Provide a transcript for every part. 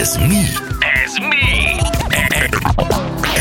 Ez mi? Ez mi? Ez a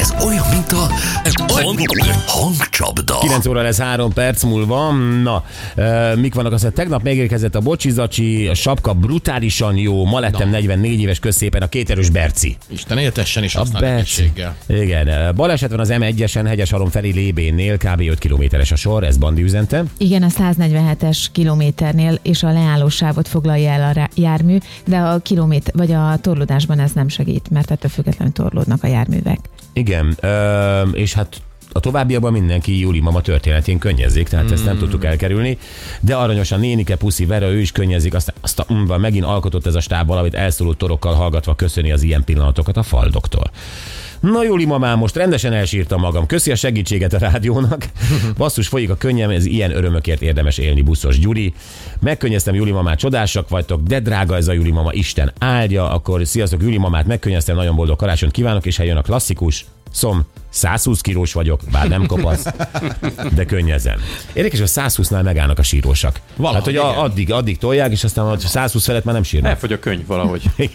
hangcsapda. 9 óra lesz 3 perc múlva. Na, e, mik vannak azt, tegnap megérkezett a bocsizacsi, a sapka brutálisan jó, ma lettem 44 éves közszépen a kéterős Berci. Isten éltessen és A Berci. Igen, e, baleset van az M1-esen, Hegyeshalom felé Lébénnél, kb. 5 kilométeres a sor, ez Bandi üzente. Igen, a 147-es kilométernél és a leállósávot foglalja el a jármű, de a kilométer, vagy a torlódásban ez nem segít, mert ettől függetlenül torlódnak a járművek. Igen, ö, és hát a továbbiakban mindenki Júli mama történetén könnyezik, tehát ezt nem tudtuk elkerülni, de aranyosan nénike, Puszi, Vera, ő is könnyezik, aztán, aztán mm, megint alkotott ez a stáb valamit elszóló torokkal hallgatva köszöni az ilyen pillanatokat a faldoktól. Na Júli mamám, most rendesen elsírtam magam. Köszi a segítséget a rádiónak. Basszus, folyik a könnyem, ez ilyen örömökért érdemes élni, buszos Gyuri. Megkönnyeztem Júli mamát, csodásak vagytok, de drága ez a Júli mama, Isten áldja. Akkor sziasztok, Júli mamát megkönnyeztem, nagyon boldog karácsonyt kívánok, és eljön a klasszikus. Szom, 120 kilós vagyok, bár nem kopasz, de könnyezem. Érdekes, hogy a 120-nál megállnak a sírósak. Valahogy, hát, hogy a, igen. addig, addig tolják, és aztán a 120 felett már nem sírnak. Elfogy a könyv valahogy.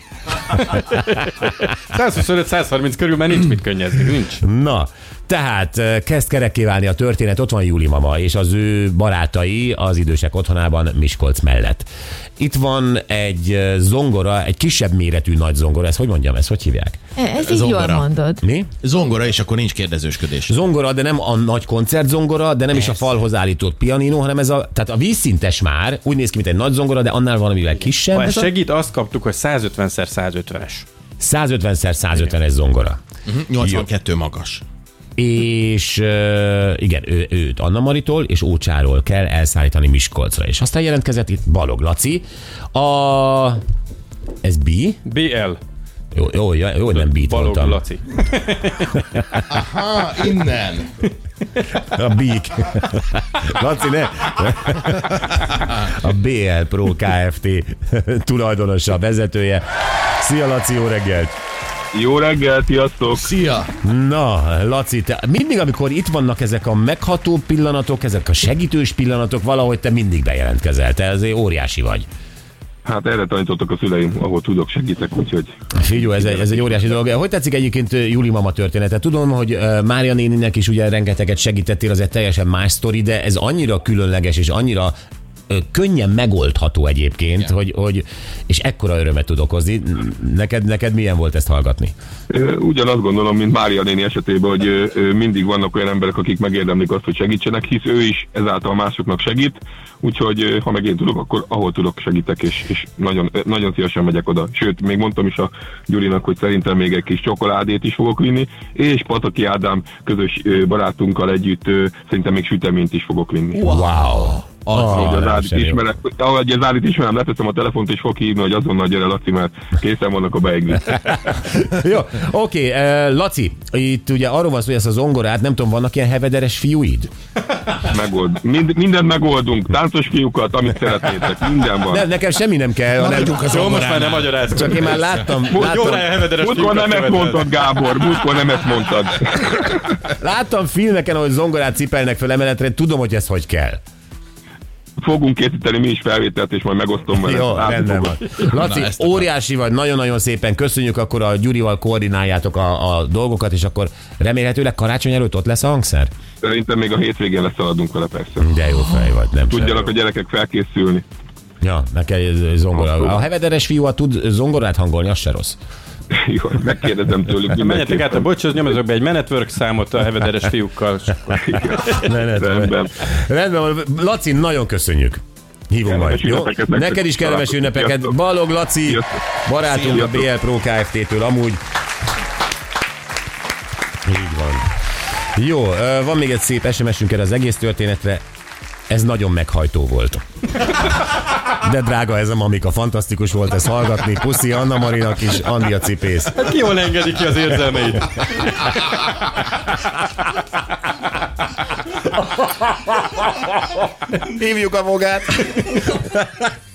125-130 körül már nincs mit könnyezni, nincs. Na, tehát eh, kezd kerekké válni a történet, ott van Júli mama és az ő barátai az idősek otthonában Miskolc mellett. Itt van egy zongora, egy kisebb méretű nagy zongora, ezt hogy mondjam, ezt hogy hívják? E- Ez így Zongora. jól mondod. Mi? Zongora, és akkor nincs kérdezősködés. Zongora, de nem a nagy koncertzongora, de nem is a falhoz állított pianino, hanem ez a, tehát a vízszintes már, úgy néz ki, mint egy nagy zongora, de annál valamivel kisebb. Ha Ez a segít, azt kaptuk, hogy 150x150-es. 150x150-es zongora. Mhm, 82 magas. és uh, igen, ő, őt Anna Maritól és Ócsáról kell elszállítani Miskolcra. És aztán jelentkezett itt Balog Laci. A... Ez B? BL. Jó, jó, jó, jó hogy nem B-t Balog. Laci. Aha, innen. A Bík. Laci, ne. A BL Pro Kft. tulajdonosa, vezetője. Szia Laci, jó reggelt! Jó reggel, sziasztok! Szia! Na, Laci, te mindig, amikor itt vannak ezek a megható pillanatok, ezek a segítős pillanatok, valahogy te mindig bejelentkezel. Te azért óriási vagy. Hát erre tanítottak a szüleim, ahol tudok, segítek, úgyhogy Figyelj, ez egy, ez egy óriási dolog. Hogy tetszik egyébként ö, Júli mama története? Tudom, hogy ö, Mária néninek is ugye rengeteget segítettél, az egy teljesen más sztori, de ez annyira különleges és annyira könnyen megoldható egyébként, Igen. hogy, hogy, és ekkora örömet tud okozni. Neked, neked milyen volt ezt hallgatni? Ugyanazt gondolom, mint Mária néni esetében, hogy mindig vannak olyan emberek, akik megérdemlik azt, hogy segítsenek, hisz ő is ezáltal másoknak segít, úgyhogy ha meg én tudok, akkor ahol tudok segítek, és, és nagyon, nagyon szívesen megyek oda. Sőt, még mondtam is a Gyurinak, hogy szerintem még egy kis csokoládét is fogok vinni, és Pataki Ádám közös barátunkkal együtt szerintem még süteményt is fogok vinni. Wow! Ahogy az nem Ádit ismerek, ahogy az Ádit ismerem, leteszem a telefont, és fog hívni, hogy azonnal gyere, Laci, mert készen vannak a beiglik. Jó, oké, okay, Laci, itt ugye arról van szó, hogy ezt az zongorát, nem tudom, vannak ilyen hevederes fiúid? Megold. Mind, mindent megoldunk. Táncos fiúkat, amit szeretnétek. Minden van. Ne, nekem semmi nem kell, hanem Maradjunk az Jó, most már nem magyarázz. csak én már láttam, Jó láttam, rá hevederes Múltkor nem ezt mondtad, Gábor. Múltkor nem ezt mondtad. láttam filmeken, ahogy zongorát cipelnek fel emeletre, tudom, hogy ez hogy kell. Fogunk készíteni mi is felvételt, és majd megosztom vele. Jó, rendben van. Laci, Na, óriási vagy, nagyon-nagyon szépen köszönjük, akkor a Gyurival koordináljátok a, a dolgokat, és akkor remélhetőleg karácsony előtt ott lesz a hangszer? Szerintem még a hétvégén leszaladunk vele persze. De jó fej vagy, nem Tudjanak a sem. gyerekek felkészülni. Ja, neked ez zongora. A hevederes fiú, a tud zongorát hangolni, az se rossz. Jó, megkérdezem tőlük Menjetek át a mindenképpen. bocshoz, nyomozok be egy menetwork számot a hevederes fiúkkal. Rendben. Rendben van. Laci, nagyon köszönjük. Hívunk majd. Jó? Neked is kellemes ünnepeket. Balog Laci, Sziasztok. barátunk a. BL Pro Kft-től amúgy. Így van. Jó, van még egy szép SMS-ünk erre az egész történetre. Ez nagyon meghajtó volt. De drága ez a mamika, fantasztikus volt ezt hallgatni. Puszi Anna Marinak is, Andi a cipész. Hát ki jól engedi ki az érzelmeit? Hívjuk a fogát.